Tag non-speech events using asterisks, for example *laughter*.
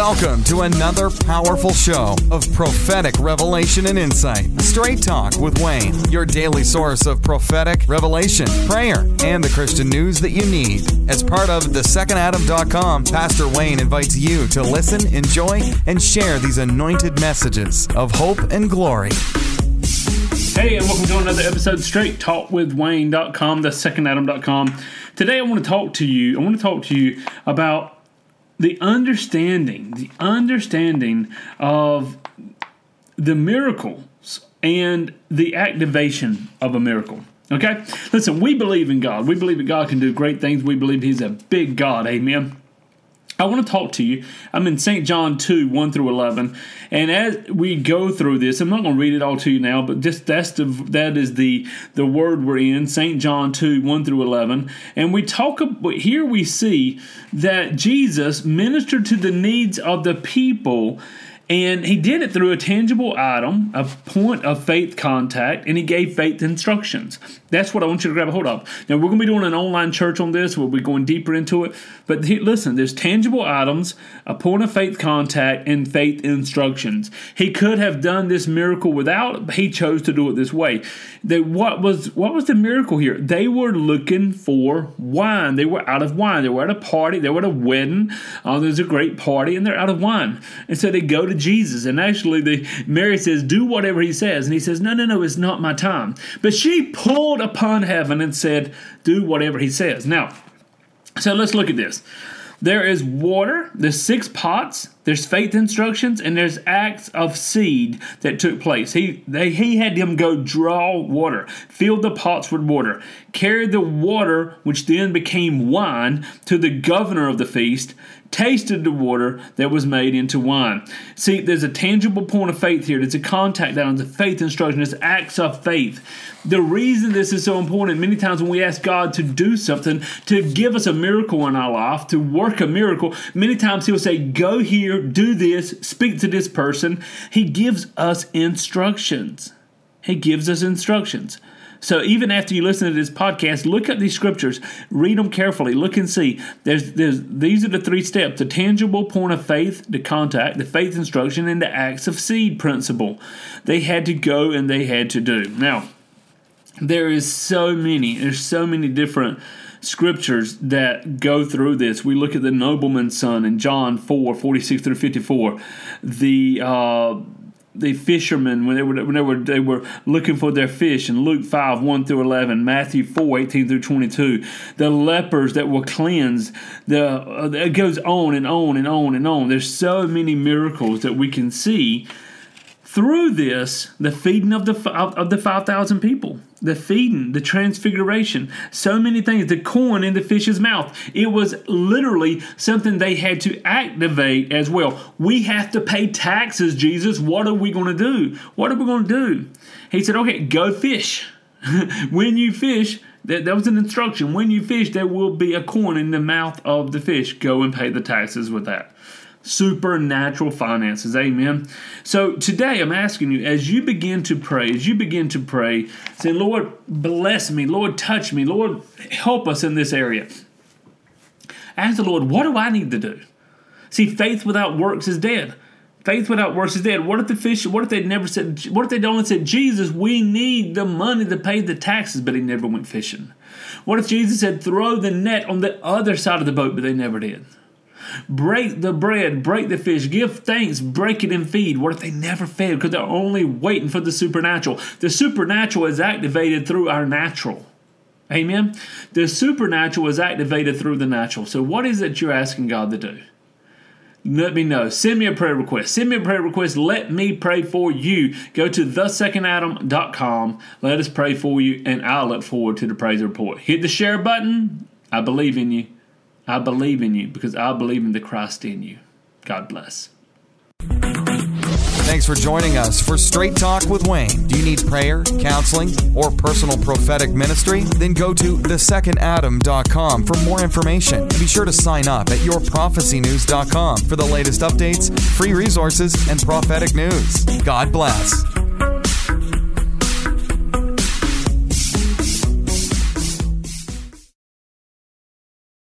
Welcome to another powerful show of prophetic revelation and insight. Straight Talk with Wayne, your daily source of prophetic revelation, prayer, and the Christian news that you need. As part of the thesecondadam.com, Pastor Wayne invites you to listen, enjoy, and share these anointed messages of hope and glory. Hey, and welcome to another episode of Straight Talk with Wayne.com, thesecondadam.com. Today I want to talk to you. I want to talk to you about the understanding, the understanding of the miracles and the activation of a miracle. Okay? Listen, we believe in God. We believe that God can do great things. We believe He's a big God. Amen. I want to talk to you. I'm in St. John 2, 1 through 11. And as we go through this, I'm not going to read it all to you now, but just that's the that is the the word we're in, St. John 2, 1 through 11. And we talk here we see that Jesus ministered to the needs of the people and he did it through a tangible item, a point of faith contact, and he gave faith instructions. That's what I want you to grab a hold of. Now, we're going to be doing an online church on this. We'll be going deeper into it. But he, listen, there's tangible items, a point of faith contact, and faith instructions. He could have done this miracle without, but he chose to do it this way. What was what was the miracle here? They were looking for wine. They were out of wine. They were at a party. They were at a wedding. Uh, there's a great party, and they're out of wine. And so they go to Jesus. And actually, the Mary says, "Do whatever he says." And he says, "No, no, no, it's not my time." But she pulled upon heaven and said, "Do whatever he says." Now, so let's look at this. There is water, there's six pots, there's faith instructions, and there's acts of seed that took place. He they, he had them go draw water, fill the pots with water, carry the water, which then became wine, to the governor of the feast, tasted the water that was made into wine. See, there's a tangible point of faith here. There's a contact down, there's a faith instruction, there's acts of faith. The reason this is so important, many times when we ask God to do something, to give us a miracle in our life, to work a miracle, many times He'll say, Go here, do this, speak to this person. He gives us instructions. He gives us instructions. So even after you listen to this podcast, look at these scriptures, read them carefully, look and see. There's, there's these are the three steps: the tangible point of faith, the contact, the faith instruction, and the acts of seed principle. They had to go and they had to do. Now, there is so many. There's so many different scriptures that go through this. We look at the nobleman's son in John 4, 46 through 54. The uh, the fishermen when they were when they were they were looking for their fish in Luke 5 1 through 11 Matthew 4 18 through 22 the lepers that were cleansed the uh, it goes on and on and on and on there's so many miracles that we can see through this the feeding of the of the 5000 people the feeding the transfiguration so many things the corn in the fish's mouth. It was literally something they had to activate as well. We have to pay taxes jesus. What are we going to do? What are we going to do? He said okay go fish. *laughs* When you fish that, that was an instruction. When you fish there will be a corn in the mouth of the fish. Go and pay the taxes with that supernatural finances. Amen. So today I'm asking you, as you begin to pray, as you begin to pray, say, Lord, bless me, Lord, touch me, Lord, help us in this area. Ask the Lord, what do I need to do? See, faith without works is dead. Faith without works is dead. What if the fish? What if they never said? What if they only said, "Jesus, we need the money to pay the taxes," but he never went fishing? What if Jesus said, "Throw the net on the other side of the boat," but they never did? Break the bread, break the fish, give thanks, break it and feed. What if they never fed because they're only waiting for the supernatural? The supernatural is activated through our natural. Amen. The supernatural is activated through the natural. So, what is it you're asking God to do? Let me know. Send me a prayer request. Send me a prayer request. Let me pray for you. Go to thesecondadam.com. Let us pray for you, and I'll look forward to the praise report. Hit the share button. I believe in you. I believe in you because I believe in the Christ in you. God bless. Thanks for joining us for Straight Talk with Wayne. Do you need prayer, counseling, or personal prophetic ministry? Then go to thesecondadam.com for more information. Be sure to sign up at yourprophecynews.com for the latest updates, free resources, and prophetic news. God bless.